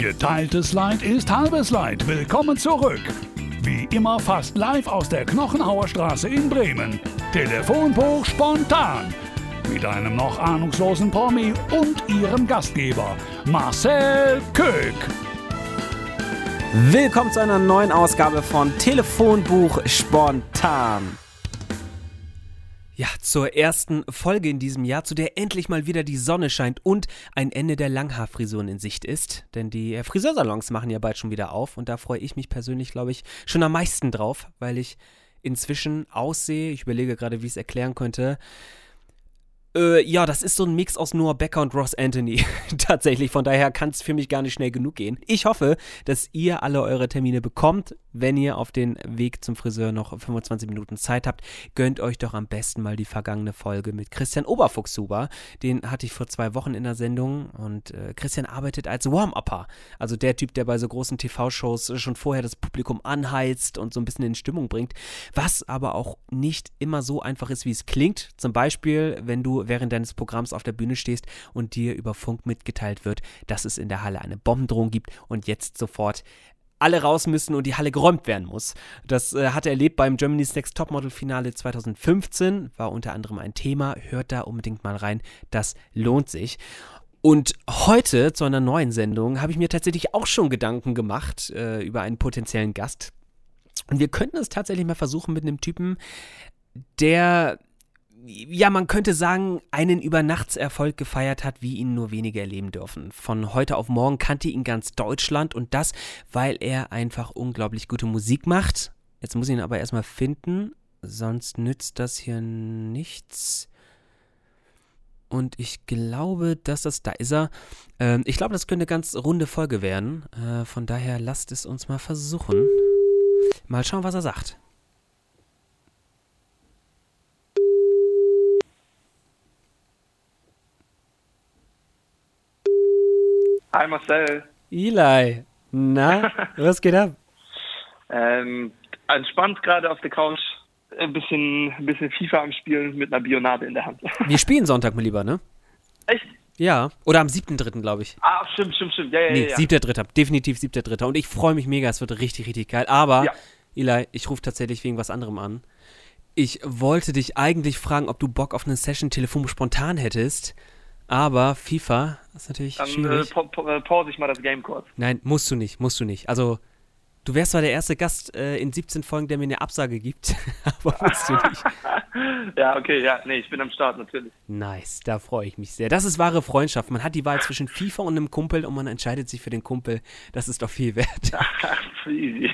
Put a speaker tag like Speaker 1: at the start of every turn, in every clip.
Speaker 1: Geteiltes Leid ist halbes Leid. Willkommen zurück. Wie immer fast live aus der Knochenhauer Straße in Bremen. Telefonbuch spontan. Mit einem noch ahnungslosen Promi und ihrem Gastgeber Marcel Köck.
Speaker 2: Willkommen zu einer neuen Ausgabe von Telefonbuch spontan. Ja, zur ersten Folge in diesem Jahr, zu der endlich mal wieder die Sonne scheint und ein Ende der Langhaarfrisuren in Sicht ist. Denn die äh, Friseursalons machen ja bald schon wieder auf und da freue ich mich persönlich, glaube ich, schon am meisten drauf, weil ich inzwischen aussehe, ich überlege gerade, wie ich es erklären könnte, äh, ja, das ist so ein Mix aus Noah Becker und Ross Anthony. Tatsächlich, von daher kann es für mich gar nicht schnell genug gehen. Ich hoffe, dass ihr alle eure Termine bekommt. Wenn ihr auf den Weg zum Friseur noch 25 Minuten Zeit habt, gönnt euch doch am besten mal die vergangene Folge mit Christian Oberfuchshuber. Den hatte ich vor zwei Wochen in der Sendung und äh, Christian arbeitet als Warm-Upper. Also der Typ, der bei so großen TV-Shows schon vorher das Publikum anheizt und so ein bisschen in Stimmung bringt. Was aber auch nicht immer so einfach ist, wie es klingt. Zum Beispiel, wenn du während deines Programms auf der Bühne stehst und dir über Funk mitgeteilt wird, dass es in der Halle eine Bombendrohung gibt und jetzt sofort alle raus müssen und die Halle geräumt werden muss. Das äh, hat er erlebt beim Germany's Next Topmodel Finale 2015, war unter anderem ein Thema. Hört da unbedingt mal rein, das lohnt sich. Und heute zu einer neuen Sendung habe ich mir tatsächlich auch schon Gedanken gemacht äh, über einen potenziellen Gast. Und wir könnten es tatsächlich mal versuchen mit einem Typen, der ja, man könnte sagen, einen Übernachtserfolg gefeiert hat, wie ihn nur wenige erleben dürfen. Von heute auf morgen kannte ihn ganz Deutschland und das, weil er einfach unglaublich gute Musik macht. Jetzt muss ich ihn aber erstmal finden, sonst nützt das hier nichts. Und ich glaube, dass das, da ist er. Ähm, ich glaube, das könnte eine ganz runde Folge werden. Äh, von daher lasst es uns mal versuchen. Mal schauen, was er sagt.
Speaker 3: Hi Marcel.
Speaker 2: Eli, na, was geht ab?
Speaker 3: Ähm, entspannt gerade auf der Couch, ein bisschen, ein bisschen FIFA am Spielen mit einer Bionade in der Hand.
Speaker 2: Wir spielen Sonntag mal lieber, ne?
Speaker 3: Echt?
Speaker 2: Ja, oder am 7.3., glaube ich.
Speaker 3: Ah, stimmt, stimmt, stimmt. Ja, ja,
Speaker 2: nee,
Speaker 3: ja.
Speaker 2: 7.3., definitiv 7.3. Und ich freue mich mega, es wird richtig, richtig geil. Aber,
Speaker 3: Ja.
Speaker 2: Eli, ich rufe tatsächlich wegen was anderem an. Ich wollte dich eigentlich fragen, ob du Bock auf eine Session Telefon spontan hättest. Aber FIFA ist natürlich
Speaker 3: Dann äh,
Speaker 2: schwierig.
Speaker 3: pa pa äh, pause ich mal das Game kurz.
Speaker 2: Nein, musst du nicht, musst du nicht. Also, du wärst zwar der erste Gast äh, in 17 Folgen, der mir eine Absage gibt, aber musst du nicht.
Speaker 3: ja, okay, ja, nee, ich bin am Start natürlich.
Speaker 2: Nice, da freue ich mich sehr. Das ist wahre Freundschaft. Man hat die Wahl zwischen FIFA und einem Kumpel und man entscheidet sich für den Kumpel. Das ist doch viel wert.
Speaker 3: Easy.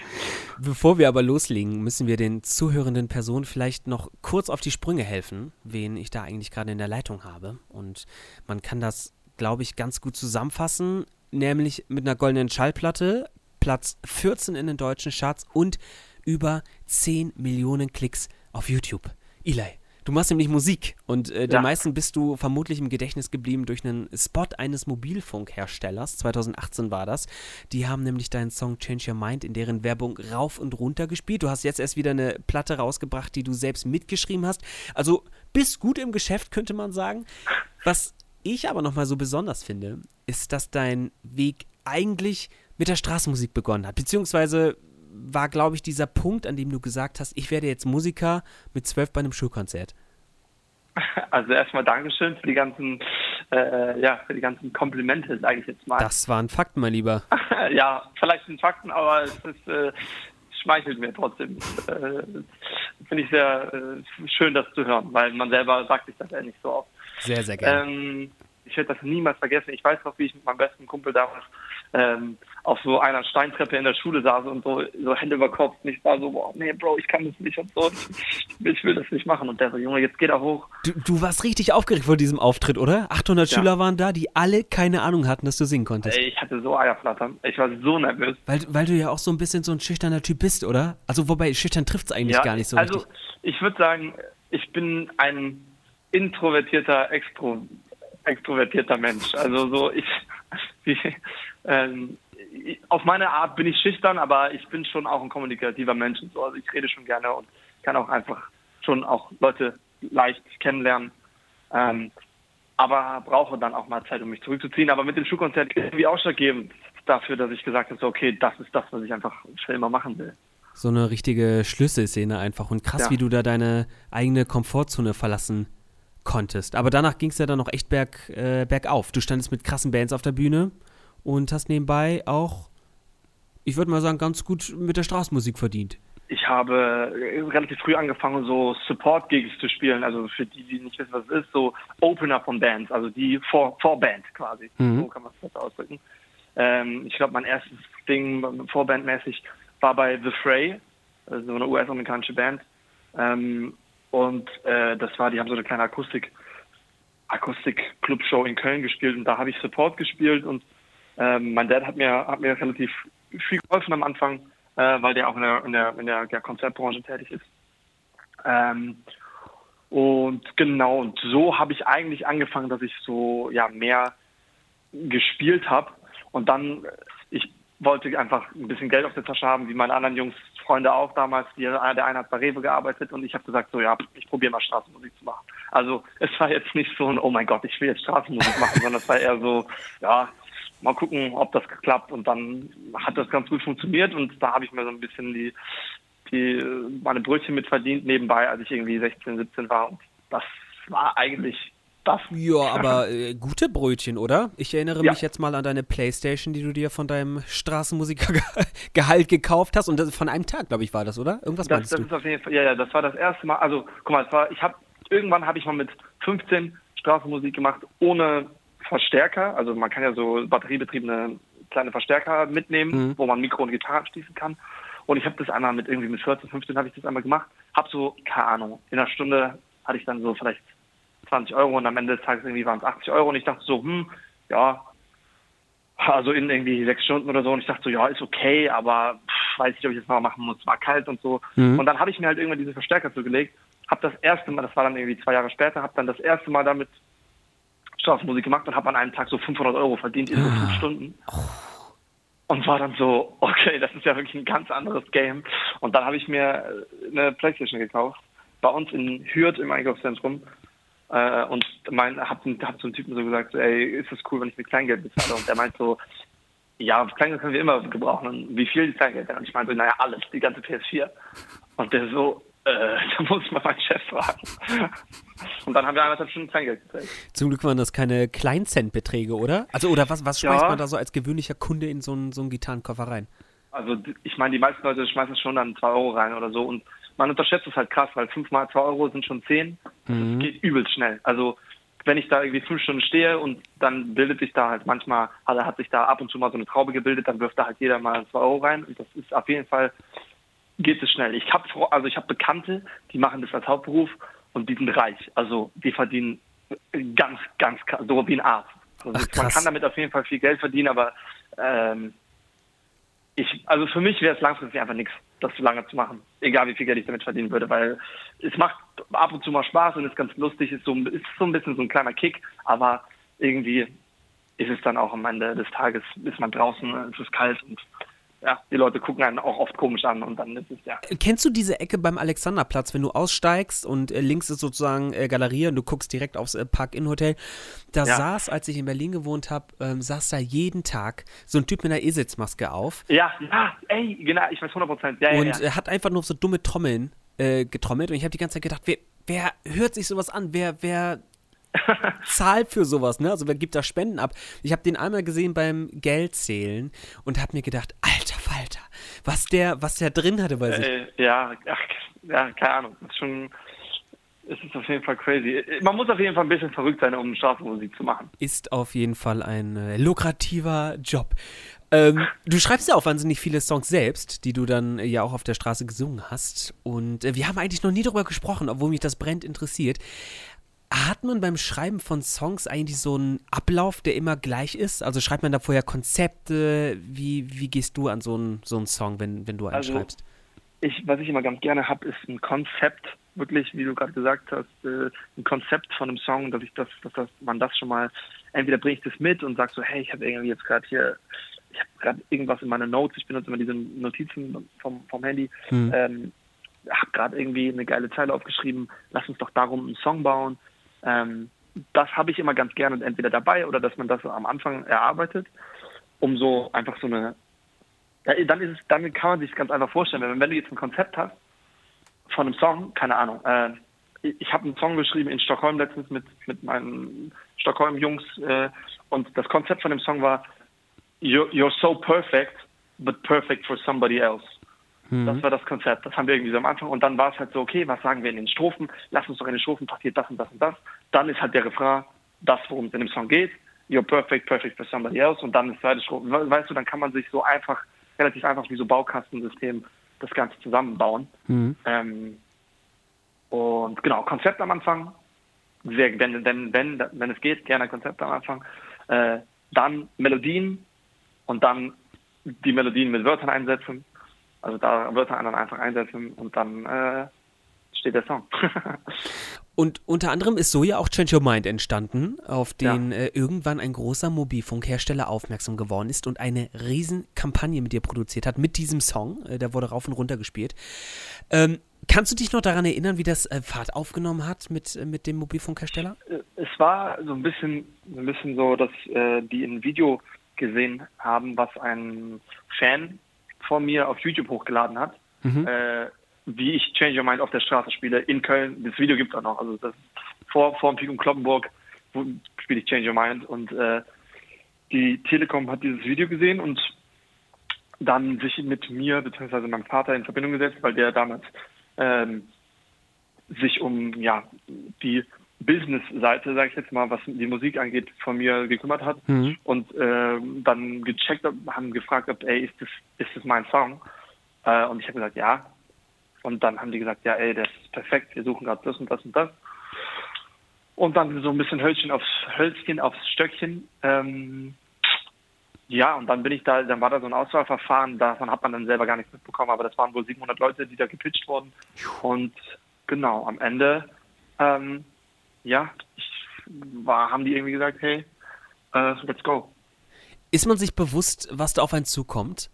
Speaker 2: Bevor wir aber loslegen, müssen wir den zuhörenden Personen vielleicht noch kurz auf die Sprünge helfen, wen ich da eigentlich gerade in der Leitung habe. Und man kann das, glaube ich, ganz gut zusammenfassen, nämlich mit einer goldenen Schallplatte, Platz 14 in den deutschen Charts und über 10 Millionen Klicks auf YouTube. Eli, du machst nämlich Musik und äh, den
Speaker 3: Ja.
Speaker 2: meisten bist du vermutlich im Gedächtnis geblieben durch einen Spot eines Mobilfunkherstellers. 2018 war das. Die haben nämlich deinen Song Change Your Mind in deren Werbung rauf und runter gespielt. Du hast jetzt erst wieder eine Platte rausgebracht, die du selbst mitgeschrieben hast. Also bist gut im Geschäft, könnte man sagen. Was ich aber nochmal so besonders finde, ist, dass dein Weg eigentlich mit der Straßenmusik begonnen hat. Beziehungsweise war, glaube ich, dieser Punkt, an dem du gesagt hast, ich werde jetzt Musiker mit zwölf bei einem Schulkonzert.
Speaker 3: Also erstmal Dankeschön für die ganzen, äh, ja, für die ganzen Komplimente, sage ich jetzt mal.
Speaker 2: Das waren Fakten, mein Lieber.
Speaker 3: ja, vielleicht sind Fakten, aber es ist, äh, schmeichelt mir trotzdem. Äh, Finde ich sehr äh, schön, das zu hören, weil man selber sagt sich das ja nicht so oft.
Speaker 2: Sehr, sehr gerne.
Speaker 3: Ähm, ich werde das niemals vergessen. Ich weiß noch, wie ich mit meinem besten Kumpel damals ähm, auf so einer Steintreppe in der Schule saß und so, so Hände über Kopf. Und ich war so, boah, nee, Bro, ich kann das nicht und so. Ich, will- das nicht machen. Und der so, Junge, jetzt geht er hoch.
Speaker 2: Du, du warst richtig aufgeregt vor diesem Auftritt, oder? 800
Speaker 3: Ja.
Speaker 2: Schüler waren da, die alle keine Ahnung hatten, dass du singen konntest.
Speaker 3: Ey, ich hatte so Eierflattern. Ich war so nervös.
Speaker 2: Weil, weil du ja auch so ein bisschen so ein schüchterner Typ bist, oder? Also, wobei, schüchtern trifft es eigentlich gar nicht so
Speaker 3: also
Speaker 2: richtig.
Speaker 3: ich würde sagen, ich bin ein introvertierter, extro, extrovertierter Mensch. Also so ich, ich ähm, ich- auf meine Art bin ich schüchtern, aber ich bin schon auch ein kommunikativer Mensch und so. Also ich rede schon gerne und kann auch einfach schon auch Leute leicht kennenlernen. Ähm, aber brauche dann auch mal Zeit, um mich zurückzuziehen. Aber mit dem Schulkonzert ist irgendwie ausschlaggebend. dafür, dass ich gesagt habe, so, okay, das ist das, was ich einfach für immer machen will.
Speaker 2: So eine richtige Schlüsselszene einfach und krass,
Speaker 3: Ja.
Speaker 2: wie du da deine eigene Komfortzone verlassen konntest. Aber danach ging es ja dann noch echt berg, äh, bergauf. Du standest mit krassen Bands auf der Bühne und hast nebenbei auch, ich würde mal sagen, ganz gut mit der Straßenmusik verdient.
Speaker 3: Ich habe äh, relativ früh angefangen, so Support-Gigs zu spielen. Also für die, die nicht wissen, was es ist, so Opener von Bands, also die Vor Vorband quasi.
Speaker 2: Mhm.
Speaker 3: So kann man es besser ausdrücken. Ähm, ich glaube, mein erstes Ding vorbandmäßig war bei The Fray, also so eine US-amerikanische Band. Ähm, und äh, das war, die haben so eine kleine Akustik, Akustik-Club-Show in Köln gespielt und da habe ich Support gespielt und ähm, mein Dad hat mir, hat mir relativ viel geholfen am Anfang, äh, weil der auch in der, in der, in der, der Konzertbranche tätig ist. Ähm, und genau, und so habe ich eigentlich angefangen, dass ich so ja mehr gespielt habe. Und dann, ich wollte einfach ein bisschen Geld auf der Tasche haben, wie meine anderen Jungs, Freunde auch damals. Die, der eine hat bei Rewe gearbeitet und ich habe gesagt, so ja, ich probiere mal Straßenmusik zu machen. Also es war jetzt nicht so ein, oh mein Gott, ich will jetzt Straßenmusik machen, sondern es war eher so, ja, mal gucken, ob das klappt. Und dann hat das ganz gut funktioniert und da habe ich mir so ein bisschen die, die meine Brötchen mit verdient nebenbei, als ich irgendwie 16, 17 war. Und das war eigentlich das.
Speaker 2: Ja, aber äh, gute Brötchen, oder? Ich erinnere
Speaker 3: Ja.
Speaker 2: mich jetzt mal an deine Playstation, die du dir von deinem Straßenmusikergehalt gekauft hast. Und das von einem Tag, glaube ich, war das, oder? Irgendwas
Speaker 3: Das,
Speaker 2: meinst
Speaker 3: das
Speaker 2: du?
Speaker 3: ist auf jeden Fall, ja, ja, das war das erste Mal. Also, guck mal, war, ich habe irgendwann habe ich mal mit 15 Straßenmusik gemacht ohne Verstärker. Also man kann ja so batteriebetriebene kleine Verstärker mitnehmen,
Speaker 2: Mhm.
Speaker 3: wo man Mikro und Gitarre anschließen kann. Und ich habe das einmal mit irgendwie mit 14, 15 habe ich das einmal gemacht. Habe so, keine Ahnung, in einer Stunde hatte ich dann so vielleicht 20 Euro und am Ende des Tages irgendwie waren es 80 Euro und ich dachte so, hm, ja, also in irgendwie sechs Stunden oder so und ich dachte so, ja, ist okay, aber pff, weiß nicht, ob ich das mal machen muss, war kalt und so.
Speaker 2: Mhm.
Speaker 3: Und dann habe ich mir halt irgendwann diese Verstärker zugelegt, habe das erste Mal, das war dann irgendwie zwei Jahre später, habe dann das erste Mal damit Straßenmusik gemacht und habe an einem Tag so 500 Euro verdient in so fünf Stunden. Und war dann so, okay, das ist ja wirklich ein ganz anderes Game. Und dann habe ich mir äh, eine Playstation gekauft, bei uns in Hürth im Einkaufszentrum. Äh, und mein, hab, hab zum Typen so gesagt, ey, ist das cool, wenn ich mit Kleingeld bezahle? Und der meint so, ja, Kleingeld können wir immer gebrauchen. Und wie viel Kleingeld denn? Und ich meinte so, naja, alles, die ganze PS4. Und der so, äh, da muss ich mal meinen Chef fragen. Und dann haben wir eineinhalb Stunden Kleingeld gezahlt.
Speaker 2: Zum Glück waren das keine Kleinzentbeträge, oder? Also, oder was, was
Speaker 3: Ja.
Speaker 2: schmeißt man da so als gewöhnlicher Kunde in so einen, so einen Gitarrenkoffer rein?
Speaker 3: Also ich meine, die meisten Leute schmeißen schon dann 2 Euro rein oder so und man unterschätzt es halt krass, weil 5 mal 2 Euro sind schon 10. Das geht übelst schnell. Also wenn ich da irgendwie fünf Stunden stehe und dann bildet sich da halt manchmal, also hat sich da ab und zu mal so eine Traube gebildet, dann wirft da halt jeder mal 2 Euro rein und das ist auf jeden Fall, geht es schnell. Ich habe also ich habe Bekannte, die machen das als Hauptberuf und die sind reich. Also die verdienen ganz, ganz so wie ein Arzt. Also
Speaker 2: Ach,
Speaker 3: man kann damit auf jeden Fall viel Geld verdienen, aber ähm, ich, also für mich wäre es langfristig einfach nichts, das so lange zu machen. Egal wie viel Geld ich damit verdienen würde, weil es macht ab und zu mal Spaß und ist ganz lustig, ist so, ein- ist so ein bisschen so ein kleiner Kick, aber irgendwie ist es dann auch am Ende des Tages, ist man draußen, es ist kalt und ja, die Leute gucken einen auch oft komisch an und dann ist es ja.
Speaker 2: Kennst du diese Ecke beim Alexanderplatz, wenn du aussteigst und äh, links ist sozusagen äh, Galerie und du guckst direkt aufs äh, Park-In-Hotel? Da
Speaker 3: Ja.
Speaker 2: saß, als ich in Berlin gewohnt habe, ähm, saß da jeden Tag so ein Typ mit einer Eselsmaske auf
Speaker 3: Ja, ja, ey, genau, ich weiß 100 Prozent. Ja,
Speaker 2: und
Speaker 3: ja.
Speaker 2: äh, hat einfach nur so dumme Trommeln äh, getrommelt und ich habe die ganze Zeit gedacht, wer, wer hört sich sowas an? Wer, wer zahlt für sowas, ne? Also wer gibt da Spenden ab? Ich habe den einmal gesehen beim Geldzählen und habe mir gedacht, alter Falter, was der, was der drin hatte bei sich.
Speaker 3: Äh, ja, ach, ja, keine Ahnung. Das ist schon, es ist auf jeden Fall crazy. Man muss auf jeden Fall ein bisschen verrückt sein, um Straßenmusik zu machen.
Speaker 2: ist auf jeden Fall ein äh, lukrativer Job. Ähm, du schreibst ja auch wahnsinnig viele Songs selbst, die du dann äh, ja auch auf der Straße gesungen hast. Und äh, wir haben eigentlich noch nie darüber gesprochen, obwohl mich das brennend interessiert. Hat man beim Schreiben von Songs eigentlich so einen Ablauf, der immer gleich ist? Also schreibt man da vorher Konzepte? Wie, wie gehst du an so einen, so einen Song, wenn, wenn du einen
Speaker 3: Also,
Speaker 2: schreibst?
Speaker 3: Ich, was ich immer ganz gerne habe, ist ein Konzept, wirklich, wie du gerade gesagt hast, äh, ein Konzept von einem Song, dass ich das, dass das, man das schon mal, entweder bringe ich das mit und sag so, hey, ich habe irgendwie jetzt gerade hier, ich habe gerade irgendwas in meinen Notes, ich benutze immer diese Notizen vom, vom Handy,
Speaker 2: Hm.
Speaker 3: ähm, habe gerade irgendwie eine geile Zeile aufgeschrieben, lass uns doch darum einen Song bauen. Ähm, das habe ich immer ganz gerne entweder dabei oder dass man das am Anfang erarbeitet. um so einfach so eine, dann ist es, dann kann man sich ganz einfach vorstellen, wenn, wenn du jetzt ein Konzept hast von einem Song, keine Ahnung, äh, ich habe einen Song geschrieben in Stockholm letztens mit, mit meinen Stockholm-Jungs äh, und das Konzept von dem Song war you're, you're so perfect, but perfect for somebody else. Mhm. Das war das Konzept. Das haben wir irgendwie so am Anfang. Und dann war es halt so, okay, was sagen wir in den Strophen? Lass uns doch in den Strophen passiert das und das und das. Dann ist halt der Refrain das, worum es in dem Song geht. You're perfect, perfect for somebody else. Und dann ist zweite Strophe. Weißt du, dann kann man sich so einfach, relativ einfach wie so Baukastensystem das Ganze zusammenbauen. Mhm. Ähm, und genau, Konzept am Anfang. Sehr, wenn, wenn, wenn, wenn es geht, gerne Konzept am Anfang. Äh, dann Melodien und dann die Melodien mit Wörtern einsetzen. Also da Wörter dann einfach einsetzen und dann äh, steht der Song.
Speaker 2: und unter anderem ist so ja auch Change Your Mind entstanden, auf den ja. äh, irgendwann ein großer Mobilfunkhersteller aufmerksam geworden ist und eine riesen Kampagne mit dir produziert hat, mit diesem Song. Äh, der wurde rauf und runter gespielt. Ähm, kannst du dich noch daran erinnern, wie das äh, Fahrt aufgenommen hat mit, äh, mit dem Mobilfunkhersteller?
Speaker 3: Äh, es war so ein bisschen, ein bisschen so, dass äh, die ein Video gesehen haben, was ein Fan von mir auf YouTube hochgeladen hat, mhm. äh, wie ich Change Your Mind auf der Straße spiele in Köln. Das Video gibt es auch noch. Also das vor, vor dem Peak und Kloppenburg spiele ich Change Your Mind und äh, die Telekom hat dieses Video gesehen und dann sich mit mir bzw. meinem Vater in Verbindung gesetzt, weil der damals ähm, sich um ja die Business-Seite, sage ich jetzt mal, was die Musik angeht, von mir gekümmert hat mhm. und äh, dann gecheckt haben gefragt, ob, ey, ist das, ist das mein Song? Äh, und ich habe gesagt, ja. Und dann haben die gesagt, ja, ey, das ist perfekt, wir suchen gerade das und das und das. Und dann so ein bisschen Hölzchen aufs Hölzchen, aufs Stöckchen. Ähm, ja, und dann bin ich da, dann war da so ein Auswahlverfahren, davon hat man dann selber gar nichts mitbekommen, aber das waren wohl 700 Leute, die da gepitcht wurden. Und genau, am Ende ähm, ja, ich war, haben die irgendwie gesagt, hey, uh, let's go.
Speaker 2: Ist man sich bewusst, was da auf einen zukommt?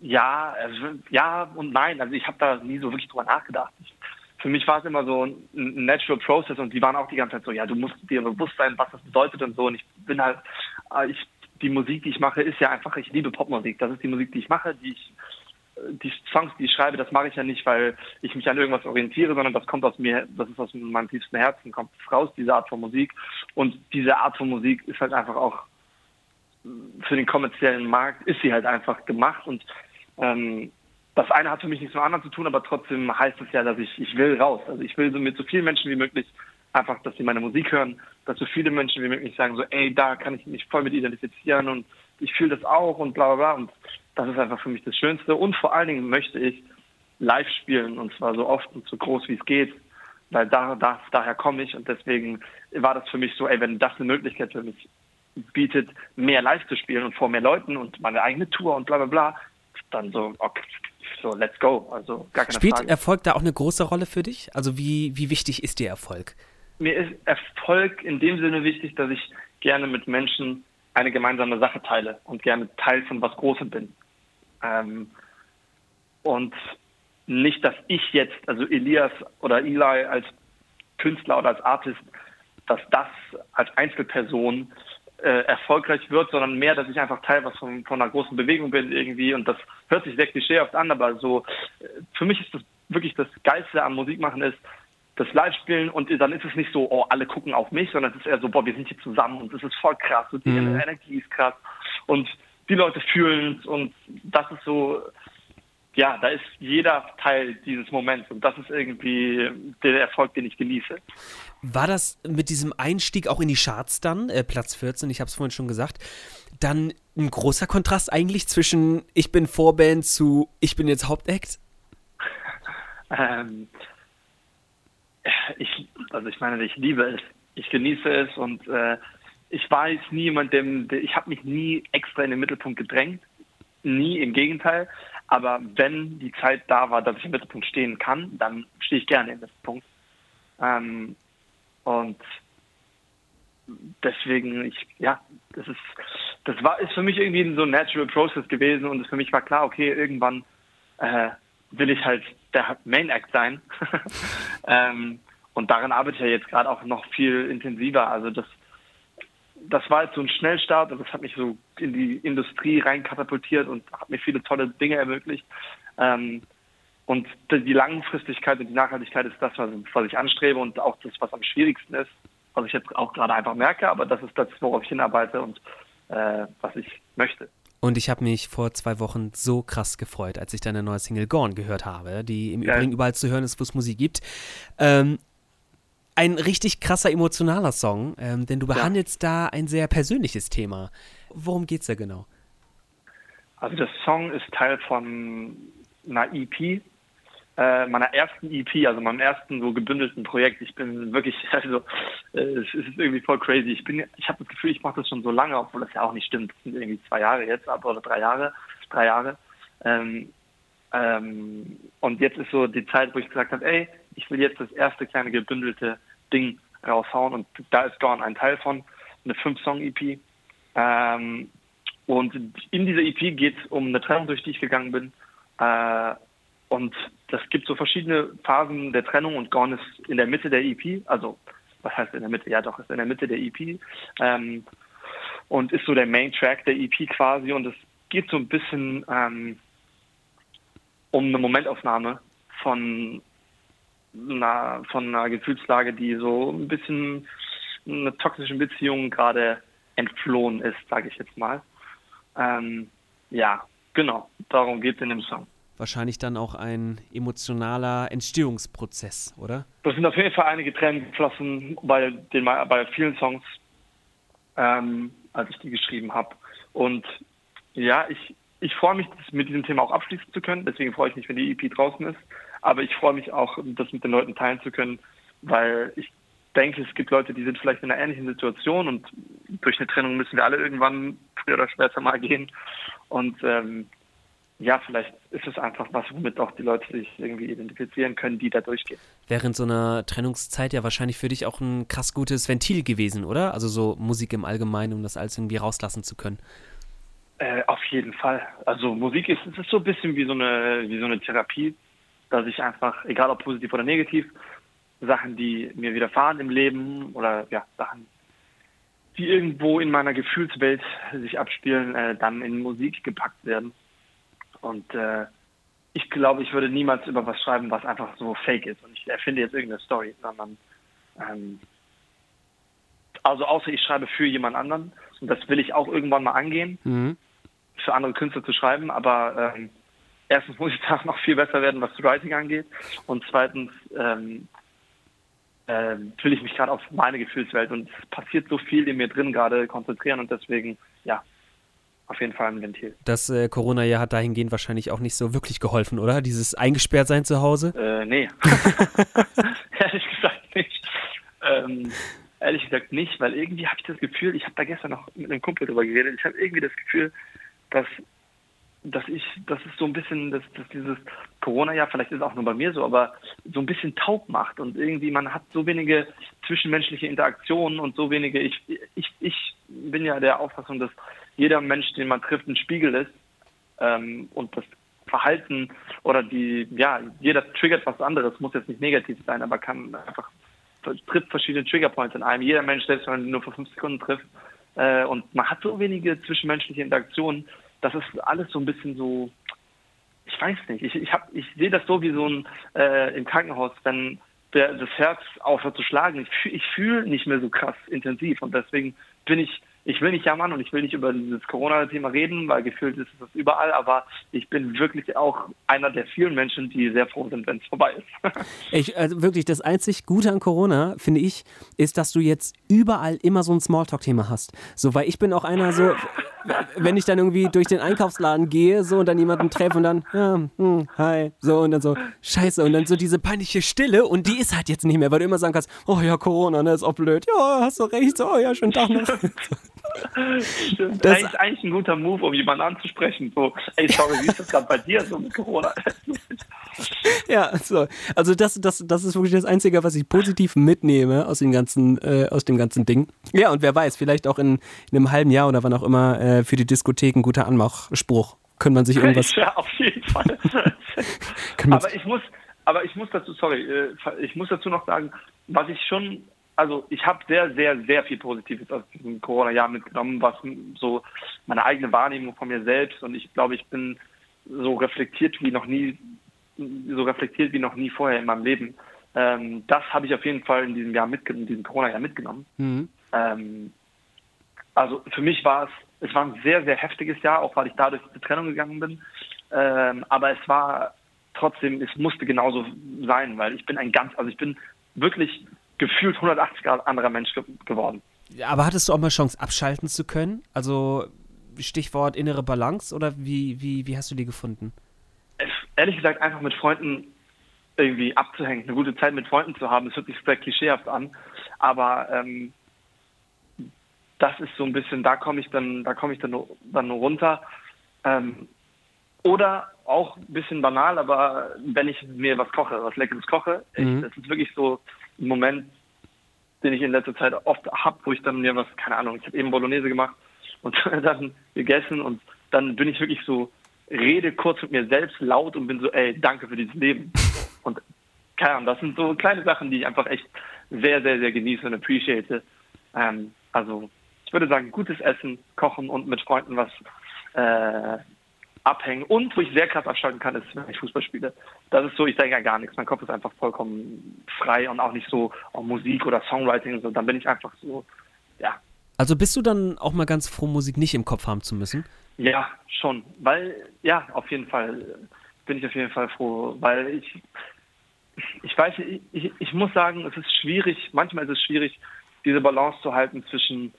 Speaker 3: Ja, also, ja und nein. Also ich habe da nie so wirklich drüber nachgedacht. Ich, für mich war es immer so ein natural process und die waren auch die ganze Zeit so, ja, du musst dir bewusst sein, was das bedeutet und so. Und ich bin halt, äh, ich, die Musik, die ich mache, ist ja einfach, ich liebe Popmusik. Das ist die Musik, die ich mache, die ich die Songs, die ich schreibe, das mache ich ja nicht, weil ich mich an irgendwas orientiere, sondern das kommt aus mir, das ist aus meinem tiefsten Herzen, kommt raus, diese Art von Musik. Und diese Art von Musik ist halt einfach auch für den kommerziellen Markt, ist sie halt einfach gemacht. Und ähm, das eine hat für mich nichts mit dem anderen zu tun, aber trotzdem heißt es ja, dass ich, ich will raus. Also ich will so mit so vielen Menschen wie möglich einfach, dass sie meine Musik hören, dass so viele Menschen wie möglich sagen, so, ey, da kann ich mich voll mit identifizieren und ich fühle das auch und bla bla bla. Und das ist einfach für mich das Schönste. Und vor allen Dingen möchte ich live spielen und zwar so oft und so groß wie es geht, weil da, da, daher komme ich und deswegen war das für mich so, ey, wenn das eine Möglichkeit für mich bietet, mehr live zu spielen und vor mehr Leuten und meine eigene Tour und bla bla bla, dann so, okay, so let's go. Also gar keine
Speaker 2: Spielt
Speaker 3: Frage.
Speaker 2: Erfolg da auch eine große Rolle für dich? Also wie, wie wichtig ist dir Erfolg?
Speaker 3: Mir ist Erfolg in dem Sinne wichtig, dass ich gerne mit Menschen eine gemeinsame Sache teile und gerne Teil von was Großem bin. Ähm, und nicht, dass ich jetzt, also Elias oder Eli als Künstler oder als Artist, dass das als Einzelperson äh, erfolgreich wird, sondern mehr, dass ich einfach Teil was von, von einer großen Bewegung bin irgendwie und das hört sich sehr klischeehaft an, aber so äh, für mich ist das wirklich das Geilste am Musikmachen ist, das Live-Spielen und dann ist es nicht so, oh, alle gucken auf mich, sondern es ist eher so, boah, wir sind hier zusammen und es ist voll krass und die mhm. Energie ist krass und die Leute fühlen es und das ist so, ja, da ist jeder Teil dieses Moments und das ist irgendwie der Erfolg, den ich genieße.
Speaker 2: War das mit diesem Einstieg auch in die Charts dann, äh, Platz 14, ich habe es vorhin schon gesagt, dann ein großer Kontrast eigentlich zwischen ich bin Vorband zu ich bin jetzt Hauptakt?
Speaker 3: ähm, ich, also ich meine, ich liebe es, ich genieße es und äh, ich war jetzt nie jemand, dem, ich habe mich nie extra in den Mittelpunkt gedrängt. Nie, im Gegenteil. Aber wenn die Zeit da war, dass ich im Mittelpunkt stehen kann, dann stehe ich gerne im Mittelpunkt. Ähm, und deswegen, ich, ja, das ist, das war, ist für mich irgendwie so ein natural process gewesen und für mich war klar, okay, irgendwann äh, will ich halt der Main Act sein. ähm, und daran arbeite ich ja jetzt gerade auch noch viel intensiver. Also das das war jetzt so ein Schnellstart und das hat mich so in die Industrie reinkatapultiert und hat mir viele tolle Dinge ermöglicht. Ähm, und die Langfristigkeit und die Nachhaltigkeit ist das, was, ich anstrebe und auch das, was am schwierigsten ist, was ich jetzt auch gerade einfach merke, aber das ist das, worauf ich hinarbeite und äh, was ich möchte.
Speaker 2: Und ich habe mich vor zwei Wochen so krass gefreut, als ich deine neue Single Gone gehört habe, die im ja. Übrigen überall zu hören ist, wo es Musik gibt. Ähm, ein richtig krasser emotionaler Song, ähm, denn du behandelst ja. da ein sehr persönliches Thema. Worum geht es da genau?
Speaker 3: Also der Song ist Teil von einer EP, äh, meiner ersten EP, also meinem ersten so gebündelten Projekt. Ich bin wirklich, also äh, es ist irgendwie voll crazy. Ich bin, ich habe das Gefühl, ich mache das schon so lange, obwohl das ja auch nicht stimmt. Das sind irgendwie zwei Jahre jetzt, ab oder drei Jahre, drei Jahre. Ähm, ähm, und jetzt ist so die Zeit, wo ich gesagt habe, ey, ich will jetzt das erste kleine gebündelte Ding raushauen und da ist Gone ein Teil von, eine Fünf-Song-EP. Ähm, und in dieser EP geht es um eine Trennung, durch die ich gegangen bin. Äh, und das gibt so verschiedene Phasen der Trennung und Gone ist in der Mitte der EP, also was heißt in der Mitte? Ja doch, ist in der Mitte der EP ähm, und ist so der Main Track der EP quasi und es geht so ein bisschen ähm, um eine Momentaufnahme von einer, von einer Gefühlslage, die so ein bisschen einer toxischen Beziehung gerade entflohen ist, sage ich jetzt mal. Ähm, ja, genau, darum geht es in dem Song.
Speaker 2: Wahrscheinlich dann auch ein emotionaler Entstehungsprozess, oder?
Speaker 3: Das sind auf jeden Fall einige Tränen geflossen bei, den, bei vielen Songs, ähm, als ich die geschrieben habe. Und ja, ich, ich freue mich, mit diesem Thema auch abschließen zu können. Deswegen freue ich mich, wenn die EP draußen ist. Aber ich freue mich auch, das mit den Leuten teilen zu können, weil ich denke, es gibt Leute, die sind vielleicht in einer ähnlichen Situation und durch eine Trennung müssen wir alle irgendwann früher oder später mal gehen. Und ähm, ja, vielleicht ist es einfach was, womit auch die Leute sich irgendwie identifizieren können, die da durchgehen.
Speaker 2: Während so einer Trennungszeit ja wahrscheinlich für dich auch ein krass gutes Ventil gewesen, oder? Also so Musik im Allgemeinen, um das alles irgendwie rauslassen zu können.
Speaker 3: Äh, auf jeden Fall. Also Musik ist, ist so ein bisschen wie so eine, wie so eine Therapie, dass ich einfach, egal ob positiv oder negativ, Sachen, die mir widerfahren im Leben oder ja, Sachen, die irgendwo in meiner Gefühlswelt sich abspielen, äh, dann in Musik gepackt werden. Und äh, ich glaube, ich würde niemals über was schreiben, was einfach so fake ist. Und ich erfinde jetzt irgendeine Story, sondern ähm, also außer ich schreibe für jemand anderen. Und das will ich auch irgendwann mal angehen, mhm. für andere Künstler zu schreiben. Aber ähm, erstens muss ich da noch viel besser werden, was Writing angeht. Und zweitens ähm, äh, will ich mich gerade auf meine Gefühlswelt und es passiert so viel in mir drin gerade konzentrieren und deswegen, ja, auf jeden Fall ein Ventil.
Speaker 2: Das äh, Corona-Jahr hat dahingehend wahrscheinlich auch nicht so wirklich geholfen, oder? Dieses Eingesperrtsein zu Hause?
Speaker 3: Äh, nee. ehrlich gesagt nicht. Ähm, ehrlich gesagt nicht, weil irgendwie habe ich das Gefühl, ich habe da gestern noch mit einem Kumpel drüber geredet, ich habe irgendwie das Gefühl, dass dass ich, das ist so ein bisschen, dass, dass dieses Corona-Jahr, vielleicht ist es auch nur bei mir so, aber so ein bisschen taub macht und irgendwie man hat so wenige zwischenmenschliche Interaktionen und so wenige, ich, ich, ich bin ja der Auffassung, dass jeder Mensch, den man trifft, ein Spiegel ist ähm, und das Verhalten oder die, ja, jeder triggert was anderes, muss jetzt nicht negativ sein, aber kann einfach trifft verschiedene Triggerpoints in einem. Jeder Mensch, selbst wenn man nur für fünf Sekunden trifft, äh, und man hat so wenige zwischenmenschliche Interaktionen, das ist alles so ein bisschen so, ich weiß nicht, ich, ich, ich sehe das so wie so ein äh, im Krankenhaus, wenn der, das Herz aufhört zu schlagen. Ich, ich fühle nicht mehr so krass intensiv und deswegen bin ich ich will nicht jammern und ich will nicht über dieses Corona-Thema reden, weil gefühlt ist es überall, aber ich bin wirklich auch einer der vielen Menschen, die sehr froh sind, wenn es vorbei ist.
Speaker 2: ich, also wirklich, das einzig Gute an Corona, finde ich, ist, dass du jetzt überall immer so ein Smalltalk-Thema hast. So, weil ich bin auch einer so, wenn ich dann irgendwie durch den Einkaufsladen gehe, so und dann jemanden treffe und dann, ja, hm, hi, so und dann so, scheiße, und dann so diese peinliche Stille und die ist halt jetzt nicht mehr, weil du immer sagen kannst, oh ja, Corona, ne, ist auch blöd, ja, hast du recht, oh ja, schönen Tag noch.
Speaker 3: Stimmt. Das ist eigentlich ein guter Move, um jemanden anzusprechen. So, ey, sorry, wie ist das gerade bei dir so mit Corona?
Speaker 2: ja, so. Also das, das, das ist wirklich das Einzige, was ich positiv mitnehme aus dem ganzen, äh, aus dem ganzen Ding. Ja, und wer weiß, vielleicht auch in, in einem halben Jahr oder wann auch immer äh, für die Diskothek ein guter Anmachspruch. Können man sich irgendwas.
Speaker 3: Ja, auf jeden Fall. aber ich muss, aber ich muss dazu, sorry, äh, ich muss dazu noch sagen, was ich schon also ich habe sehr, sehr, sehr viel Positives aus diesem Corona-Jahr mitgenommen, was so meine eigene Wahrnehmung von mir selbst und ich glaube, ich bin so reflektiert wie noch nie, so reflektiert wie noch nie vorher in meinem Leben. Ähm, das habe ich auf jeden Fall in diesem Jahr mitgenommen, in diesem Corona-Jahr mitgenommen. Mhm. Ähm, also für mich war es, es war ein sehr, sehr heftiges Jahr, auch weil ich dadurch zur Trennung gegangen bin. Ähm, aber es war trotzdem, es musste genauso sein, weil ich bin ein ganz, also ich bin wirklich gefühlt 180 Grad anderer Mensch ge geworden.
Speaker 2: Aber hattest du auch mal Chance, abschalten zu können? Also Stichwort innere Balance oder wie, wie, wie hast du die gefunden?
Speaker 3: Ehrlich gesagt, einfach mit Freunden irgendwie abzuhängen, eine gute Zeit mit Freunden zu haben. Das hört sich sehr klischeehaft an, aber ähm, das ist so ein bisschen, da komme ich dann, da komme ich dann, dann nur runter. Ähm, oder auch ein bisschen banal, aber wenn ich mir was koche, was Leckeres koche, mhm. ich, das ist wirklich so ein Moment, den ich in letzter Zeit oft habe, wo ich dann mir was, keine Ahnung, ich habe eben Bolognese gemacht und dann gegessen und dann bin ich wirklich so, rede kurz mit mir selbst laut und bin so, ey, danke für dieses Leben. Und keine Ahnung, das sind so kleine Sachen, die ich einfach echt sehr, sehr, sehr genieße und appreciate. Ähm, also ich würde sagen, gutes Essen, Kochen und mit Freunden was äh, abhängen. Und wo ich sehr krass abschalten kann, ist, wenn ich Fußball spiele. Das ist so, ich denke an gar nichts. Mein Kopf ist einfach vollkommen frei und auch nicht so oh, Musik oder Songwriting. So. Dann bin ich einfach so, ja.
Speaker 2: Also bist du dann auch mal ganz froh, Musik nicht im Kopf haben zu müssen?
Speaker 3: Ja, schon. Weil, ja, auf jeden Fall bin ich auf jeden Fall froh, weil ich, ich weiß, ich, ich muss sagen, es ist schwierig, manchmal ist es schwierig, diese Balance zu halten zwischen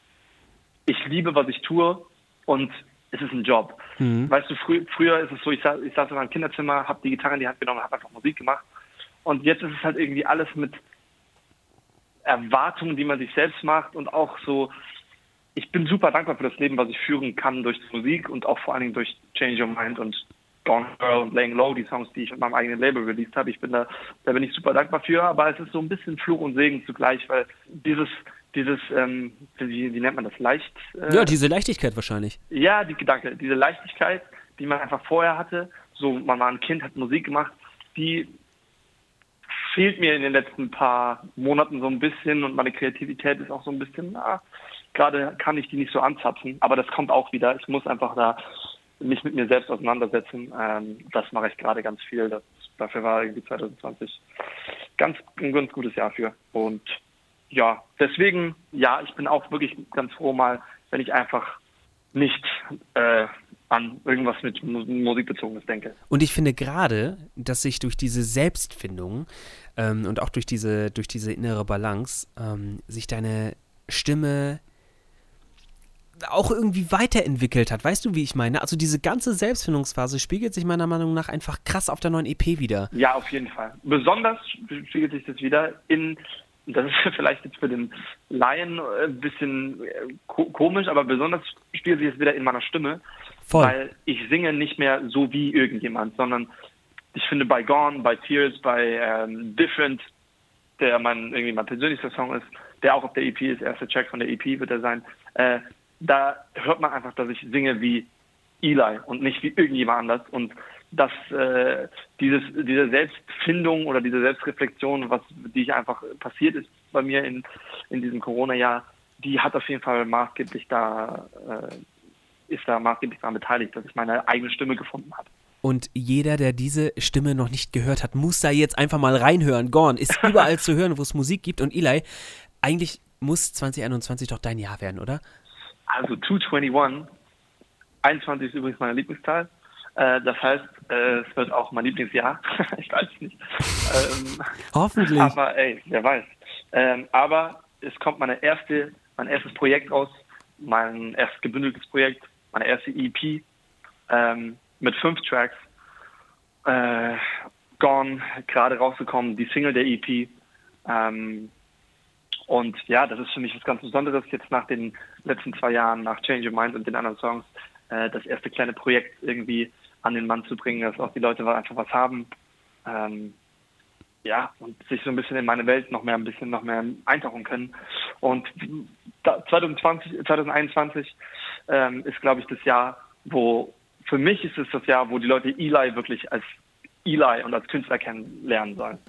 Speaker 3: ich liebe, was ich tue und es ist ein Job. Mhm. Weißt du, frü früher ist es so, ich, sa ich saß in meinem Kinderzimmer, habe die Gitarre in die Hand genommen, habe einfach Musik gemacht. Und jetzt ist es halt irgendwie alles mit Erwartungen, die man sich selbst macht und auch so, ich bin super dankbar für das Leben, was ich führen kann durch Musik und auch vor allen Dingen durch Change Your Mind und Gone Girl und Laying Low, die Songs, die ich mit meinem eigenen Label released habe. Ich bin da, da bin ich super dankbar für, aber es ist so ein bisschen Fluch und Segen zugleich, weil dieses, dieses, ähm, wie, wie, nennt man das, leicht?
Speaker 2: Äh, ja, diese Leichtigkeit wahrscheinlich.
Speaker 3: Ja, die Gedanke, diese Leichtigkeit, die man einfach vorher hatte, so man war ein Kind, hat Musik gemacht, die fehlt mir in den letzten paar Monaten so ein bisschen und meine Kreativität ist auch so ein bisschen, na, gerade kann ich die nicht so anzapfen, aber das kommt auch wieder. Ich muss einfach da mich mit mir selbst auseinandersetzen. Ähm, das mache ich gerade ganz viel. Das, dafür war irgendwie 2020 ganz ein ganz gutes Jahr für. Und ja, deswegen, ja, ich bin auch wirklich ganz froh mal, wenn ich einfach nicht äh, an irgendwas mit Musikbezogenes denke.
Speaker 2: Und ich finde gerade, dass sich durch diese Selbstfindung ähm, und auch durch diese, durch diese innere Balance ähm, sich deine Stimme auch irgendwie weiterentwickelt hat. Weißt du, wie ich meine? Also diese ganze Selbstfindungsphase spiegelt sich meiner Meinung nach einfach krass auf der neuen EP wieder.
Speaker 3: Ja, auf jeden Fall. Besonders spiegelt sich das wieder in das ist vielleicht jetzt für den Laien ein bisschen äh, komisch, aber besonders spielt sich es wieder in meiner Stimme, Voll. weil ich singe nicht mehr so wie irgendjemand, sondern ich finde bei Gone, bei Tears, bei ähm, Different, der mein irgendwie mein persönlichster Song ist, der auch auf der EP ist, erster Track von der EP wird er sein, äh, da hört man einfach, dass ich singe wie Eli und nicht wie irgendjemand anders und dass äh, dieses, diese Selbstfindung oder diese Selbstreflexion, was die ich einfach passiert ist bei mir in, in diesem Corona-Jahr, die hat auf jeden Fall maßgeblich da, äh, ist da maßgeblich daran beteiligt, dass ich meine eigene Stimme gefunden habe.
Speaker 2: Und jeder, der diese Stimme noch nicht gehört hat, muss da jetzt einfach mal reinhören. Gorn ist überall zu hören, wo es Musik gibt. Und Eli, eigentlich muss 2021 doch dein Jahr werden, oder?
Speaker 3: Also 221, 21 ist übrigens meine Lieblingszahl. Äh, das heißt, äh, es wird auch mein Lieblingsjahr. ich weiß es nicht.
Speaker 2: Ähm, Hoffentlich.
Speaker 3: Aber ey, wer weiß. Ähm, aber es kommt meine erste, mein erstes Projekt raus, mein erstes gebündeltes Projekt, meine erste EP ähm, mit fünf Tracks. Äh, Gone, gerade rausgekommen, die Single der EP. Ähm, und ja, das ist für mich was ganz Besonderes, jetzt nach den letzten zwei Jahren, nach Change Your Mind und den anderen Songs, äh, das erste kleine Projekt irgendwie an den Mann zu bringen, dass auch die Leute einfach was haben. Ähm, ja, und sich so ein bisschen in meine Welt noch mehr ein bisschen noch mehr eintauchen können. Und 2020, 2021 ähm, ist, glaube ich, das Jahr, wo für mich ist es das Jahr, wo die Leute Eli wirklich als Eli und als Künstler kennenlernen sollen.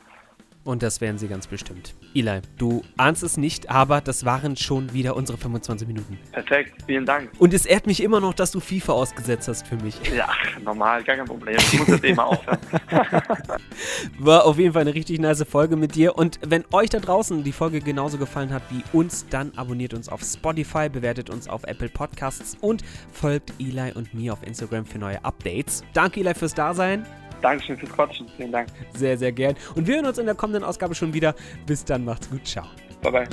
Speaker 2: Und das werden sie ganz bestimmt. Eli, du ahnst es nicht, aber das waren schon wieder unsere 25 Minuten.
Speaker 3: Perfekt, vielen Dank.
Speaker 2: Und es ehrt mich immer noch, dass du FIFA ausgesetzt hast für mich.
Speaker 3: Ja, normal, gar kein Problem. Ich muss das eh mal aufhören.
Speaker 2: War auf jeden Fall eine richtig nice Folge mit dir. Und wenn euch da draußen die Folge genauso gefallen hat wie uns, dann abonniert uns auf Spotify, bewertet uns auf Apple Podcasts und folgt Eli und mir auf Instagram für neue Updates. Danke, Eli, fürs Dasein.
Speaker 3: Dankeschön fürs Quatschen. Vielen Dank.
Speaker 2: Sehr, sehr gern. Und wir hören uns in der kommenden Ausgabe schon wieder. Bis dann, macht's gut. Ciao.
Speaker 3: Bye, bye.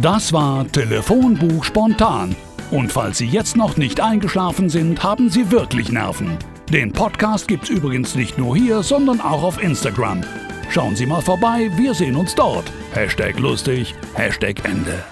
Speaker 1: Das war Telefonbuch spontan. Und falls Sie jetzt noch nicht eingeschlafen sind, haben Sie wirklich Nerven. Den Podcast gibt's übrigens nicht nur hier, sondern auch auf Instagram. Schauen Sie mal vorbei, wir sehen uns dort. Hashtag lustig, Hashtag Ende.